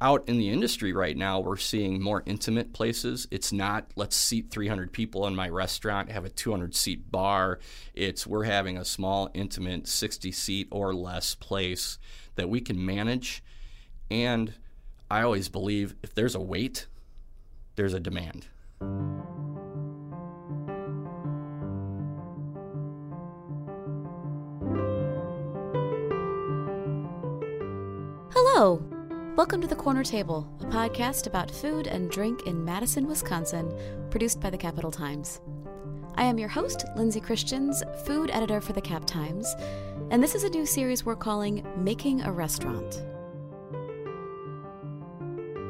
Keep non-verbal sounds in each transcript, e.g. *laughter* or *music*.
out in the industry right now, we're seeing more intimate places. It's not let's seat 300 people in my restaurant, have a 200 seat bar. It's we're having a small, intimate 60 seat or less place that we can manage. And I always believe if there's a wait, there's a demand. Hello! Welcome to The Corner Table, a podcast about food and drink in Madison, Wisconsin, produced by the Capital Times. I am your host, Lindsay Christians, food editor for the Cap Times, and this is a new series we're calling Making a Restaurant.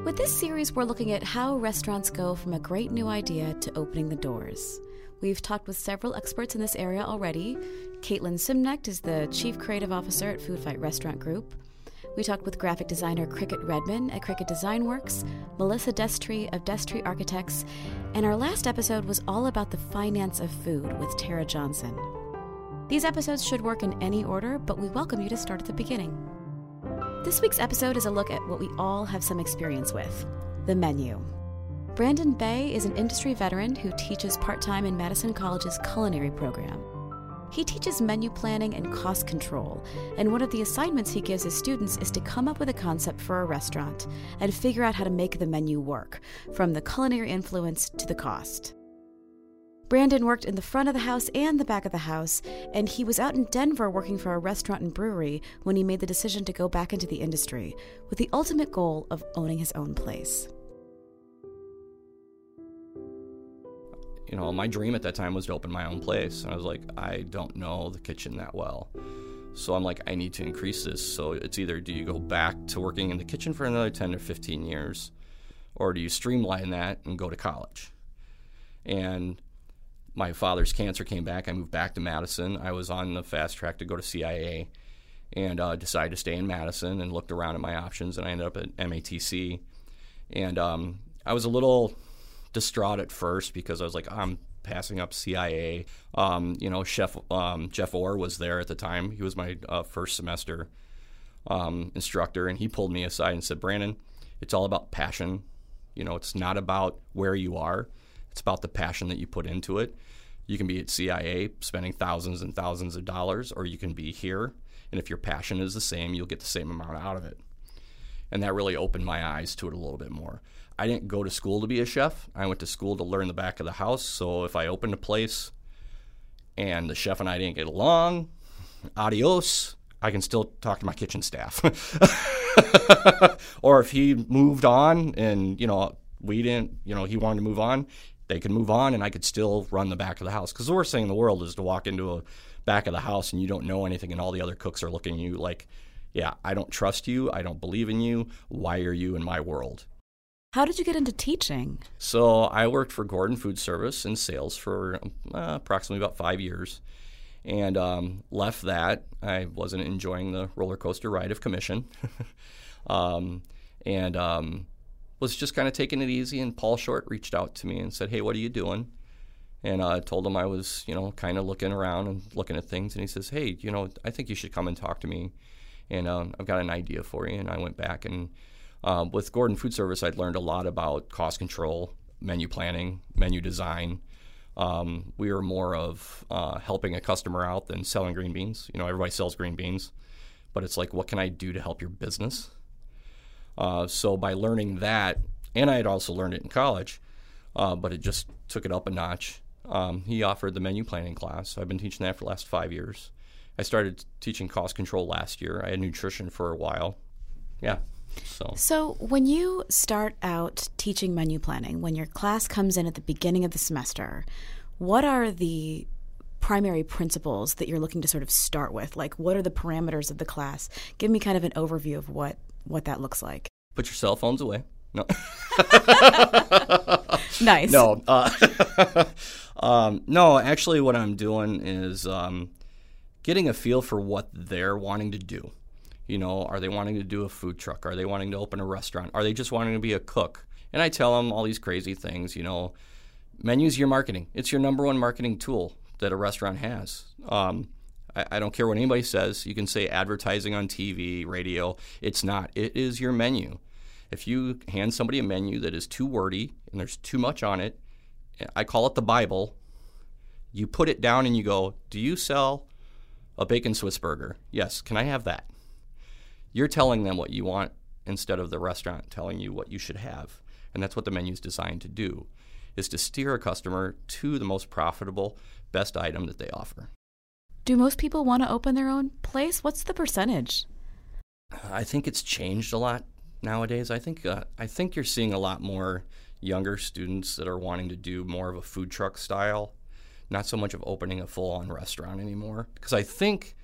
With this series, we're looking at how restaurants go from a great new idea to opening the doors. We've talked with several experts in this area already. Caitlin Suemnicht is the Chief Creative Officer at Food Fight Restaurant Group. We talked with graphic designer Cricket Redman at Cricket Design Works, Melissa Destree of Destree Architects, and our last episode was all about the finance of food with Tara Johnson. These episodes should work in any order, but we welcome you to start at the beginning. This week's episode is a look at what we all have some experience with the menu. Brandon Bay is an industry veteran who teaches part time in Madison College's culinary program. He teaches menu planning and cost control, and one of the assignments he gives his students is to come up with a concept for a restaurant and figure out how to make the menu work, from the culinary influence to the cost. Brandon worked in the front of the house and the back of the house, and he was out in Denver working for a restaurant and brewery when he made the decision to go back into the industry, with the ultimate goal of owning his own place. You know, my dream at that time was to open my own place. And I was like, I don't know the kitchen that well. So I'm like, I need to increase this. So it's either do you go back to working in the kitchen for another 10 or 15 years, or do you streamline that and go to college? And my father's cancer came back. I moved back to Madison. I was on the fast track to go to CIA and uh, decided to stay in Madison and looked around at my options. And I ended up at MATC. And um, I was a little distraught at first because I was like, I'm passing up CIA. Um, you know, Chef um, Jeff Orr was there at the time. He was my uh, first semester um, instructor, and he pulled me aside and said, Brandon, it's all about passion. You know, it's not about where you are. It's about the passion that you put into it. You can be at CIA spending thousands and thousands of dollars, or you can be here. And if your passion is the same, you'll get the same amount out of it. And that really opened my eyes to it a little bit more. I didn't go to school to be a chef. I went to school to learn the back of the house. So if I opened a place and the chef and I didn't get along, adios. I can still talk to my kitchen staff. *laughs* or if he moved on and, you know, we didn't, you know, he wanted to move on, they could move on and I could still run the back of the house. Because the worst thing in the world is to walk into a back of the house and you don't know anything and all the other cooks are looking at you like, yeah, I don't trust you. I don't believe in you. Why are you in my world? How did you get into teaching? So I worked for Gordon Food Service in sales for uh, approximately about five years, and um, left that. I wasn't enjoying the roller coaster ride of commission, *laughs* um, and um, was just kind of taking it easy. And Paul Short reached out to me and said, "Hey, what are you doing?" And I uh, told him I was, you know, kind of looking around and looking at things. And he says, "Hey, you know, I think you should come and talk to me, and uh, I've got an idea for you." And I went back and um, with Gordon Food Service, I'd learned a lot about cost control, menu planning, menu design. Um, we were more of uh, helping a customer out than selling green beans. You know, everybody sells green beans, but it's like, what can I do to help your business? Uh, so by learning that, and I had also learned it in college, uh, but it just took it up a notch. Um, he offered the menu planning class. I've been teaching that for the last five years. I started teaching cost control last year. I had nutrition for a while. Yeah, so. so, when you start out teaching menu planning, when your class comes in at the beginning of the semester, what are the primary principles that you're looking to sort of start with? Like, what are the parameters of the class? Give me kind of an overview of what what that looks like. Put your cell phones away. No. *laughs* nice. No. Uh, *laughs* um, no. Actually, what I'm doing is um, getting a feel for what they're wanting to do. You know, are they wanting to do a food truck? Are they wanting to open a restaurant? Are they just wanting to be a cook? And I tell them all these crazy things, you know, menus your marketing. It's your number one marketing tool that a restaurant has. Um, I, I, don't care what anybody says. You can say advertising on TV, radio. It's not. It is your menu. If you hand somebody a menu that is too wordy and there's too much on it, I call it the Bible. You put it down and you go, Do you sell a bacon Swiss burger? Yes. Can I have that? You're telling them what you want instead of the restaurant telling you what you should have. And that's what the menu is designed to do, is to steer a customer to the most profitable, best item that they offer. Do most people want to open their own place? What's the percentage? I think it's changed a lot nowadays. I think uh, I think you're seeing a lot more younger students that are wanting to do more of a food truck style, not so much of opening a full-on restaurant anymore. Because I think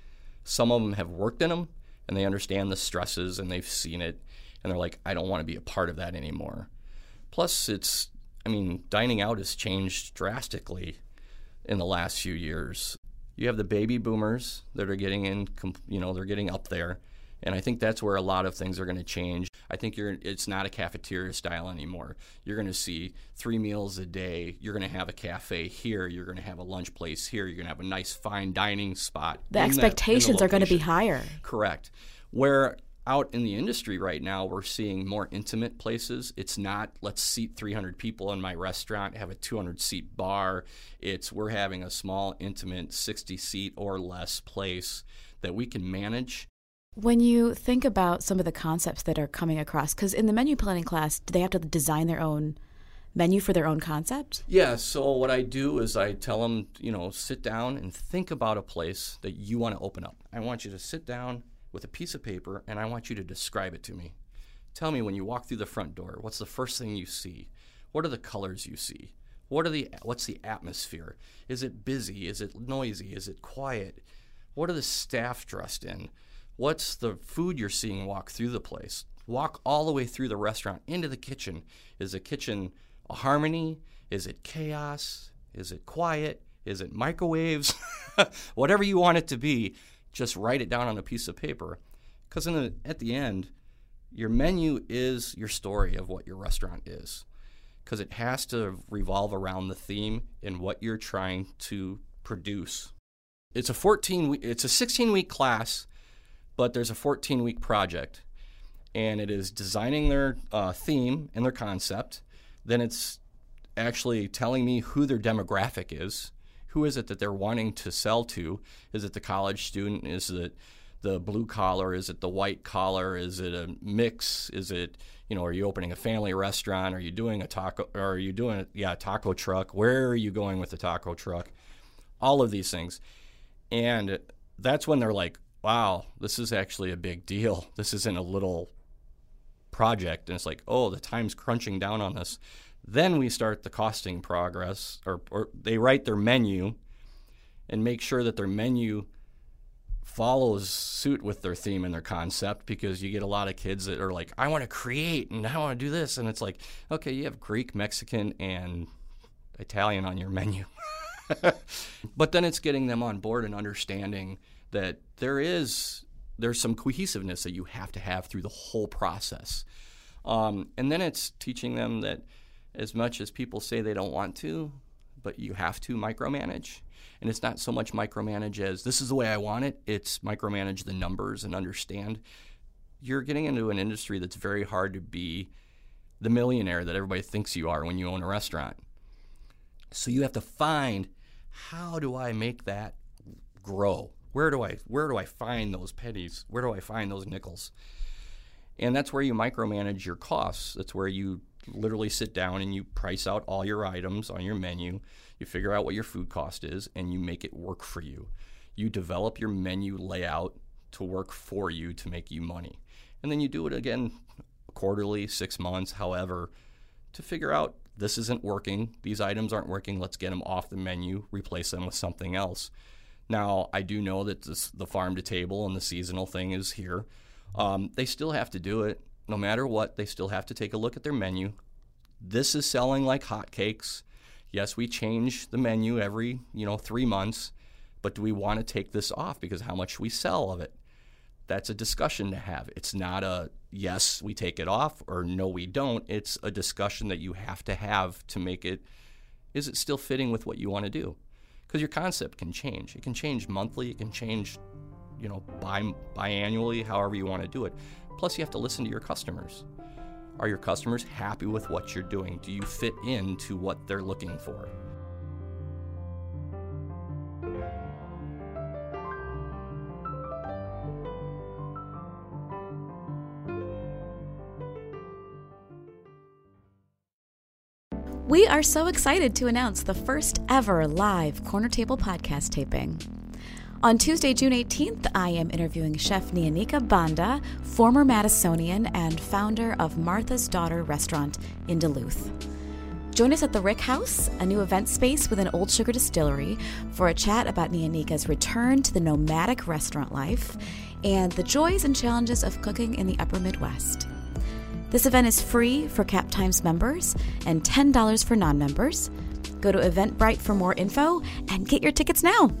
some of them have worked in them and they understand the stresses and they've seen it and they're like, I don't want to be a part of that anymore. Plus, it's I mean, dining out has changed drastically in the last few years. You have the baby boomers that are getting in, you know, they're getting up there and I think that's where a lot of things are going to change. I think you're it's not a cafeteria style anymore. You're going to see three meals a day. You're going to have a cafe here. You're going to have a lunch place here. You're going to have a nice fine dining spot. The expectations the, are going to be higher. Correct. Where out in the industry right now, we're seeing more intimate places. It's not let's seat 300 people in my restaurant, have a 200 seat bar. It's we're having a small, intimate 60 seat or less place that we can manage when you think about some of the concepts that are coming across, because in the menu planning class, do they have to design their own menu for their own concept? Yeah. So what I do is I tell them, you know, sit down and think about a place that you want to open up. I want you to sit down with a piece of paper and I want you to describe it to me. Tell me when you walk through the front door, what's the first thing you see? What are the colors you see? What are the what's the atmosphere? Is it busy? Is it noisy? Is it quiet? What are the staff dressed in? What's the food you're seeing walk through the place? Walk all the way through the restaurant into the kitchen. Is the kitchen a harmony? Is it chaos? Is it quiet? Is it microwaves? *laughs* Whatever you want it to be, just write it down on a piece of paper. Because at the end, your menu is your story of what your restaurant is. Because it has to revolve around the theme and what you're trying to produce. It's a 14 week, it's a 16 week class but there's a 14 week project and it is designing their uh, theme and their concept. Then it's actually telling me who their demographic is. Who is it that they're wanting to sell to? Is it the college student? Is it the blue collar? Is it the white collar? Is it a mix? Is it you know? Are you opening a family restaurant? Are you doing a taco? Are you doing a, yeah taco truck? Where are you going with the taco truck? All of these things, and that's when they're like, wow, this is actually a big deal. *laughs* This isn't a little project. And it's like, oh, the time's crunching down on this. Then we start the costing progress, or, or they write their menu and make sure that their menu follows suit with their theme and their concept because you get a lot of kids that are like, I want to create and I want to do this. And it's like, okay, you have Greek, Mexican, and Italian on your menu. *laughs* but then it's getting them on board and understanding that there is there's some cohesiveness that you have to have through the whole process. Um, and then it's teaching them that as much as people say they don't want to, but you have to micromanage. And it's not so much micromanage as this is the way I want it, it's micromanage the numbers and understand. You're getting into an industry that's very hard to be the millionaire that everybody thinks you are when you own a restaurant. So you have to find how do I make that grow? Where do I where do I find those pennies? Where do I find those nickels? And that's where you micromanage your costs. That's where you literally sit down and you price out all your items on your menu. You figure out what your food cost is and you make it work for you. You develop your menu layout to work for you to make you money. And then you do it again quarterly, 6 months, however, to figure out this isn't working, these items aren't working, let's get them off the menu, replace them with something else. Now, I do know that this, the farm to table and the seasonal thing is here. Um, they still have to do it. No matter what, they still have to take a look at their menu. This is selling like hotcakes. Yes, we change the menu every, you know, three months, but do we want to take this off because how much we sell of it? That's a discussion to have. It's not a yes, we take it off or no, we don't. It's a discussion that you have to have to make it is it still fitting with what you want to do? Because your concept can change. It can change monthly. It can change, you know, bi biannually, however you want to do it. Plus, you have to listen to your customers. Are your customers happy with what you're doing? Do you fit into what they're looking for? We are so excited to announce the first ever live Corner Table podcast taping. On Tuesday, June 18th, I am interviewing Chef Nyanyika Banda, former Madisonian and founder of Martha's Daughter restaurant in Duluth. Join us at the Rick House, a new event space within an Old Sugar Distillery, for a chat about Nyanyika's return to the nomadic restaurant life and the joys and challenges of cooking in the upper Midwest. This event is free for Cap Times members and $10 for non members. Go to Eventbrite for more info and get your tickets now.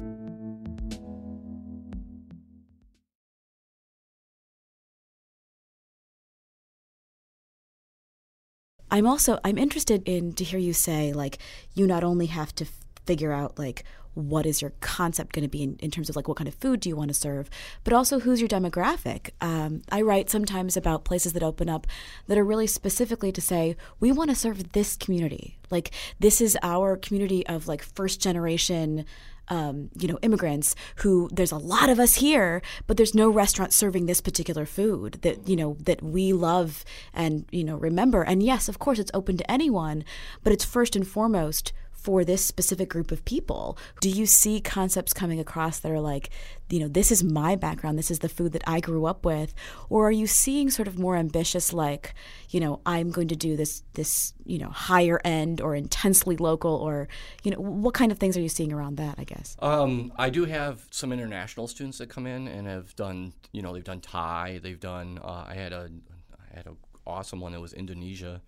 I'm also I'm interested in to hear you say like you not only have to figure out like what is your concept going to be in, in, terms of like what kind of food do you want to serve but also who's your demographic um, i write sometimes about places that open up that are really specifically to say we want to serve this community like this is our community of like first generation um, you know, immigrants who there's a lot of us here, but there's no restaurant serving this particular food that, you know, that we love and, you know, remember. And yes, of course, it's open to anyone, but it's first and foremost for this specific group of people? Do you see concepts coming across that are like, you know, this is my background, this is the food that I grew up with? Or are you seeing sort of more ambitious like, you know, I'm going to do this this, you know, higher end or intensely local or, you know, what kind of things are you seeing around that, I guess? Um, I do have some international students that come in and have done, you know, they've done Thai, they've done uh, I had a I had an awesome one that was Indonesia.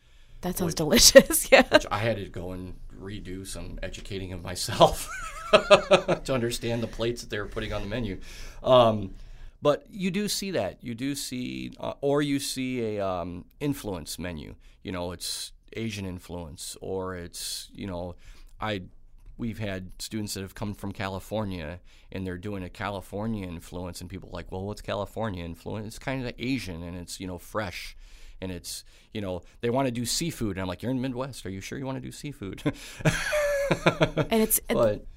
That sounds which, delicious. *laughs* Yeah. Which I had to go and redo some educating of myself *laughs* to understand the plates that they were putting on the menu. Um, but you do see that. You do see, uh, or you see a um, influence menu. You know, it's Asian influence, or it's you know, I we've had students that have come from California and they're doing a California influence, and people are like, well, what's California influence? It's kind of Asian and it's you know fresh and it's you know they want to do seafood and i'm like you're in midwest. Are you sure you want to do seafood *laughs* *laughs* and it's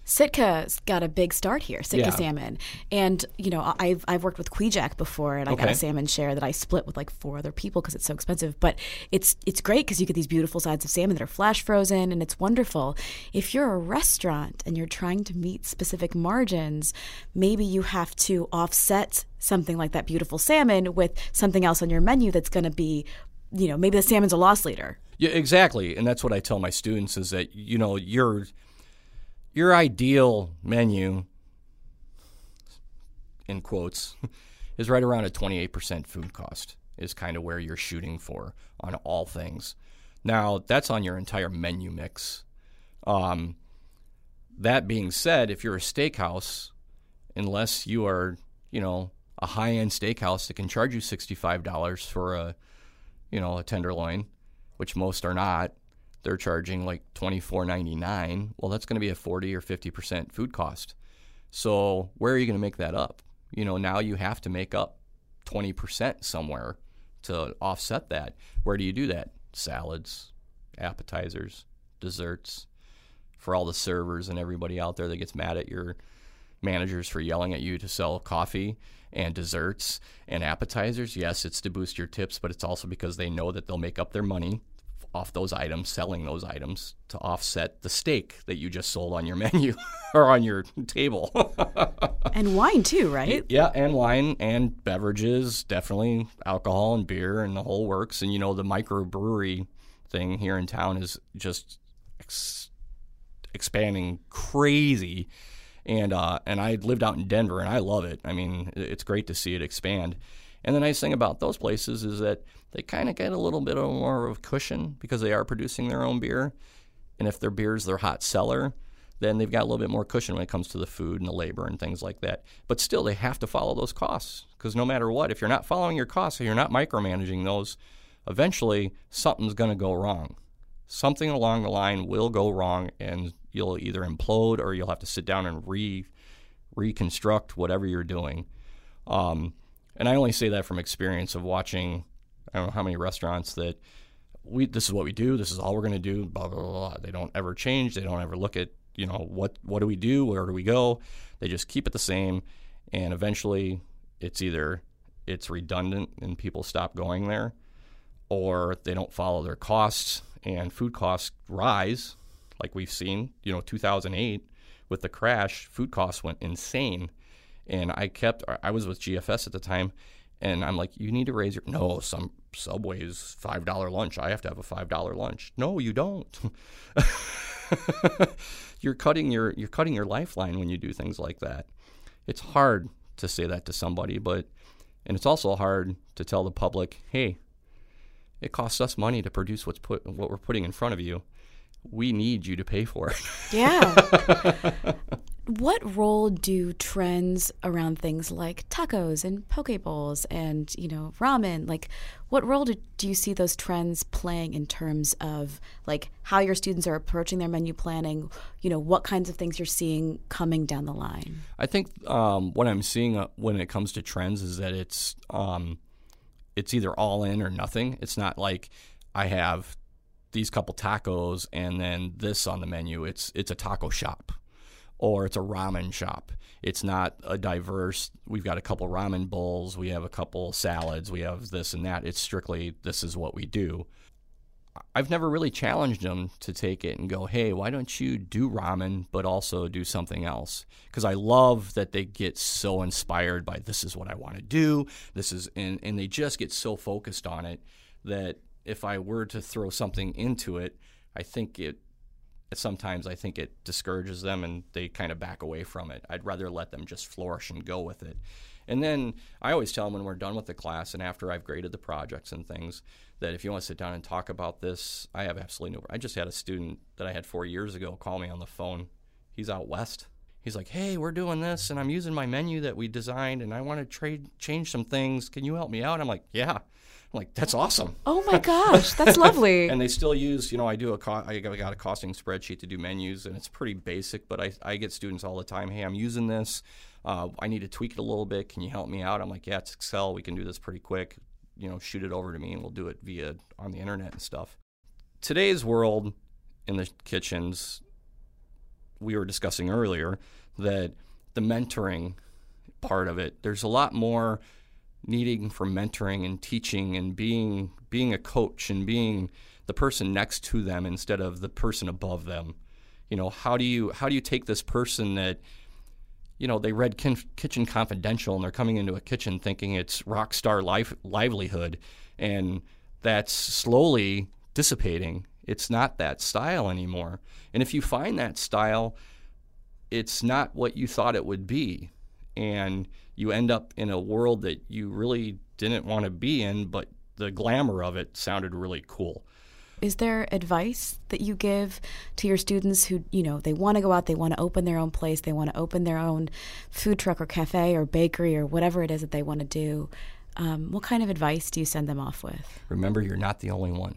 Sitka's got a big start here, Sitka yeah. salmon. And, you know, I've, I've worked with Kviak before and I okay. got a salmon share that I split with like four other people because it's so expensive. But it's it's great because you get these beautiful sides of salmon that are flash frozen and it's wonderful. If you're a restaurant and you're trying to meet specific margins, maybe you have to offset something like that beautiful salmon with something else on your menu that's going to be, you know, maybe the salmon's a loss leader. Yeah, exactly. And that's what I tell my students is that, you know, you're – your ideal menu, in quotes, *laughs* is right around a 28% food cost, is kind of where you're shooting for on all things. Now, that's on your entire menu mix. Um, that being said, if you're a steakhouse, unless you are, you know, a high end steakhouse that can charge you $65 for a, you know, a tenderloin, which most are not, they're charging like $24.99, well, that's going to be a 40 or 50% food cost. So where are you going to make that up? You know, now you have to make up 20% somewhere to offset that. Where do you do that? Salads, appetizers, desserts. For all the servers and everybody out there that gets mad at your managers for yelling at you to sell coffee and desserts and appetizers, yes, it's to boost your tips, but it's also because they know that they'll make up their money off those items, selling those items to offset the steak that you just sold on your *laughs* menu or on your table. *laughs* and wine too, right? Yeah, and wine and beverages, definitely alcohol and beer and the whole works. And you know, the microbrewery thing here in town is just ex- expanding crazy. And uh, and I lived out in Denver and I love it. I mean, it's great to see it expand. And the nice thing about those places is that they kind of get a little bit of more of cushion because they are producing their own beer. And if their beer is their hot seller, then they've got a little bit more cushion when it comes to the food and the labor and things like that. But still, they have to follow those costs because no matter what, if you're not following your costs, if you're not micromanaging those, eventually something's going to go wrong. Something along the line will go wrong, and you'll either implode or you'll have to sit down and re reconstruct whatever you're doing. Um, and I only say that from experience of watching I don't know how many restaurants that we this is what we do, this is all we're going to do, blah, blah blah blah. They don't ever change. They don't ever look at you know what what do we do, where do we go. They just keep it the same, and eventually it's either it's redundant and people stop going there, or they don't follow their costs and food costs rise, like we've seen. You know, 2008 with the crash, food costs went insane, and I kept I was with GFS at the time and I'm like, you need to raise your no. Some Subway's five dollar lunch. I have to have a five dollar lunch. No, you don't. *laughs* you're cutting your you're cutting your lifeline when you do things like that. It's hard to say that to somebody, but and it's also hard to tell the public, hey, it costs us money to produce what's put what we're putting in front of you. We need you to pay for it. Yeah. *laughs* what role do trends around things like tacos and poke bowls and you know ramen like what role do, do you see those trends playing in terms of like how your students are approaching their menu planning? You know what kinds of things you're seeing coming down the line? I think um, what i'm seeing uh, when it comes to trends is that it's um, it's either all in or nothing. It's not like i have these couple tacos and then this on the menu. It's it's a taco shop or it's a ramen shop. It's not a diverse, we've got a couple ramen bowls, we have a couple salads, we have this and that. It's strictly, this is what we do. I've never really challenged them to take it and go, hey, why don't you do ramen, but also do something else? Because I love that they get so inspired by this is what I want to do. This is, and, and they just get so focused on it that if I were to throw something into it, I think it sometimes I think it discourages them and they kind of back away from it. I'd rather let them just flourish and go with it. And then I always tell them when we're done with the class and after I've graded the projects and things that if you want to sit down and talk about this, I have absolutely no. I just had a student that I had four years ago call me on the phone. He's out west. He's like, "Hey, we're doing this, and I'm using my menu that we designed, and I want to trade change some things. Can you help me out?" I'm like, "Yeah." I'm like, that's awesome. Oh my gosh, that's *laughs* lovely. and they still use, you know, I do a co- I got a costing spreadsheet to do menus, and it's pretty basic. But I, I get students all the time. Hey, I'm using this. Uh, I need to tweak it a little bit. Can you help me out? I'm like, yeah, it's Excel. We can do this pretty quick. You know, shoot it over to me, and we'll do it via on the internet and stuff. Today's world in the kitchens, we were discussing earlier that the mentoring part of it, there's a lot more needing for mentoring and teaching and being being a coach and being the person next to them instead of the person above them. You know, how do you how do you take this person that you know they read Kin- Kitchen Confidential and they're coming into a kitchen thinking it's rock star life livelihood and that's slowly dissipating. It's not that style anymore. And if you find that style, it's not what you thought it would be. And you end up in a world that you really didn't want to be in, but the glamour of it sounded really cool. Is there advice that you give to your students who, you know, they want to go out, they want to open their own place, they want to open their own food truck or cafe or bakery or whatever it is that they want to do? Um, what kind of advice do you send them off with? Remember, you're not the only one.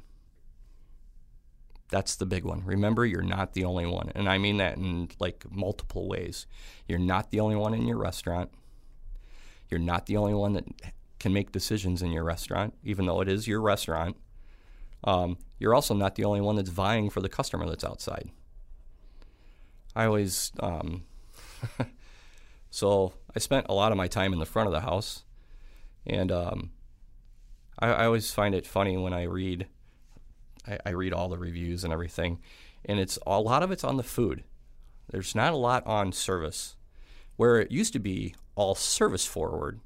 That's the big one. Remember, you're not the only one. And I mean that in like multiple ways. You're not the only one in your restaurant. You're not the only one that can make decisions in your restaurant, even though it is your restaurant. Um, you're also not the only one that's vying for the customer that's outside. I always, um, *laughs* so I spent a lot of my time in the front of the house, and um, I, I, always find it funny when I read, I, I read all the reviews and everything, and it's a lot of it's on the food. There's not a lot on service, where it used to be all service forward,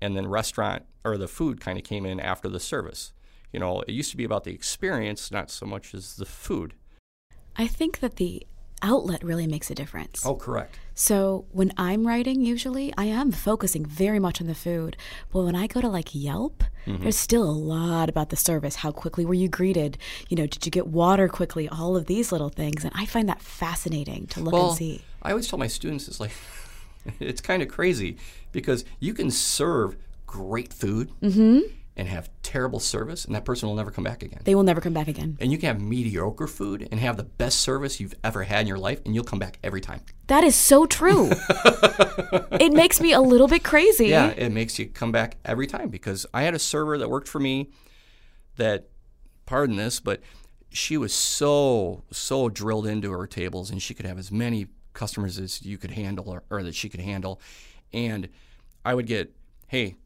and then restaurant or the food kind of came in after the service. You know, it used to be about the experience, not so much as the food. I think that the outlet really makes a difference. Oh, correct. So when I'm writing, usually I am focusing very much on the food. But when I go to like Yelp, mm-hmm. there's still a lot about the service. How quickly were you greeted? You know, did you get water quickly? All of these little things. And I find that fascinating to look well, and see. I always tell my students, it's like, *laughs* it's kind of crazy because you can serve great food mm-hmm. And have terrible service, and that person will never come back again. They will never come back again. And you can have mediocre food and have the best service you've ever had in your life, and you'll come back every time. That is so true. *laughs* it makes me a little bit crazy. Yeah, it makes you come back every time because I had a server that worked for me that, pardon this, but she was so so drilled into her tables, and she could have as many customers as you could handle, or, or that she could handle, and I would get, hey.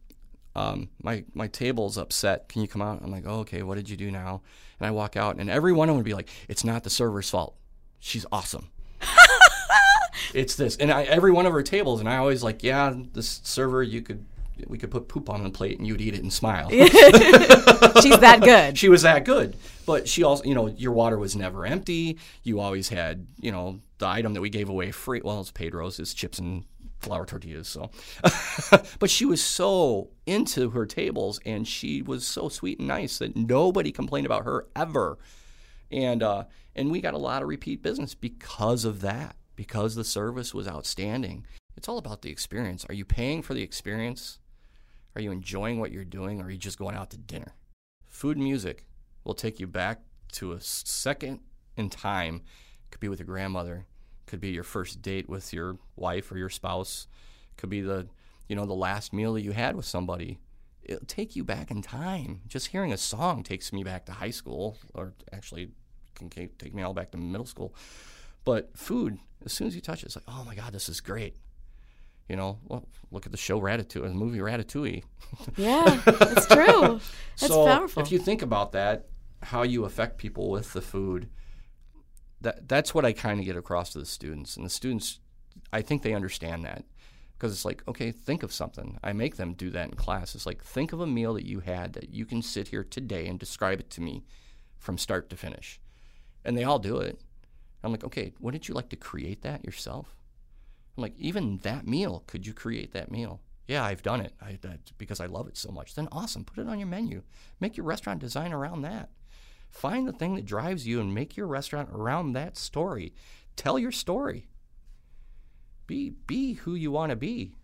Um, my my table's upset. Can you come out? I'm like, oh, okay. What did you do now? And I walk out, and every one of them would be like, it's not the server's fault. She's awesome *laughs* it's this, and I, every one of her tables, and I always like, yeah, this server, you could, we could put poop on the plate, and you'd eat it and smile. *laughs* She's that good. she was that good, but she also, you know, your water was never empty. You always had, you know, the item that we gave away free. Well, it's Pedro's, it's chips and flour tortillas. So, *laughs* but she was so into her tables, and she was so sweet and nice that nobody complained about her ever. And uh, and we got a lot of repeat business because of that because the service was outstanding. It's all about the experience. Are you paying for the experience? Are you enjoying what you're doing? Or are you just going out to dinner? Food and music will take you back to a second in time. Could be with your grandmother, could be your first date with your wife or your spouse, could be the you know the last meal that you had with somebody. It'll take you back in time. Just hearing a song takes me back to high school, or actually can take me all back to middle school. But food, as soon as you touch it, it's like, oh my God, this is great. You know, well, look at the show Ratatouille, the movie Ratatouille. *laughs* Yeah, it's true. *laughs* That's so powerful. If you think about that, how you affect people with the food, that that's what I kind of get across to the students. And the students, I think they understand that because it's like, okay, think of something. I make them do that in class. It's like, think of a meal that you had that you can sit here today and describe it to me from start to finish. And they all do it. I'm like, okay, wouldn't you like to create that yourself? I'm like, even that meal, could you create that meal? Yeah, I've done it I, because I love it so much. Then awesome, put it on your menu. Make your restaurant design around that. Find the thing that drives you and make your restaurant around that story. Tell your story. Be be who you want to be.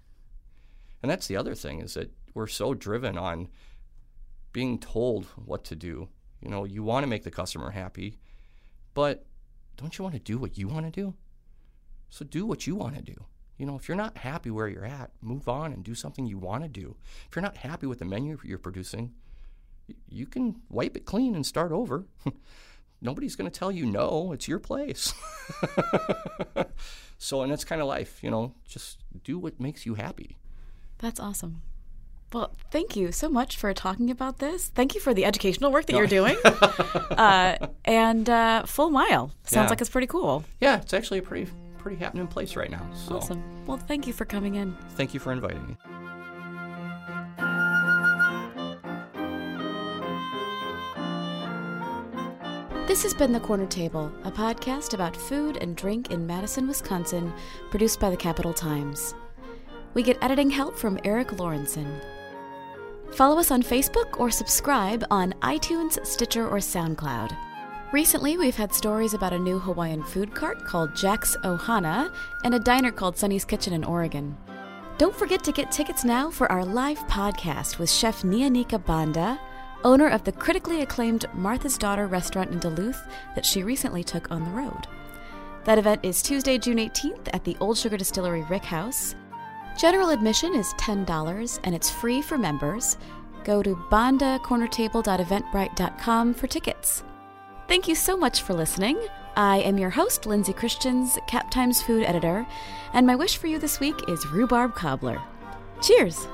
And that's the other thing is that we're so driven on being told what to do. You know, you want to make the customer happy, but don't you want to do what you want to do? So do what you want to do. You know, if you're not happy where you're at, move on and do something you want to do. If you're not happy with the menu you're producing, you can wipe it clean and start over. *laughs* Nobody's going to tell you no. It's your place. *laughs* so, and that's kind of life, you know, just do what makes you happy. That's awesome. Well, thank you so much for talking about this. Thank you for the educational work that no. you're doing. *laughs* uh, and uh, Full Mile sounds yeah. like it's pretty cool. Yeah, it's actually a pretty pretty happening place right now. So. Awesome. Well, thank you for coming in. Thank you for inviting me. This has been The Corner Table, a podcast about food and drink in Madison, Wisconsin, produced by the Capital Times. We get editing help from Eric Lawrenson. Follow us on Facebook or subscribe on iTunes, Stitcher, or SoundCloud. Recently, we've had stories about a new Hawaiian food cart called Jack's Ohana and a diner called Sunny's Kitchen in Oregon. Don't forget to get tickets now for our live podcast with Chef Nyanyika Banda, owner of the critically acclaimed Martha's Daughter restaurant in Duluth that she recently took on the road. That event is Tuesday, June 18th at the Old Sugar Distillery Rick House. General admission is $10 and it's free for members. Go to bandacornertable.eventbrite.com for tickets. Thank you so much for listening. I am your host, Lindsay Christians, Cap Times food editor, and my wish for you this week is rhubarb cobbler. Cheers!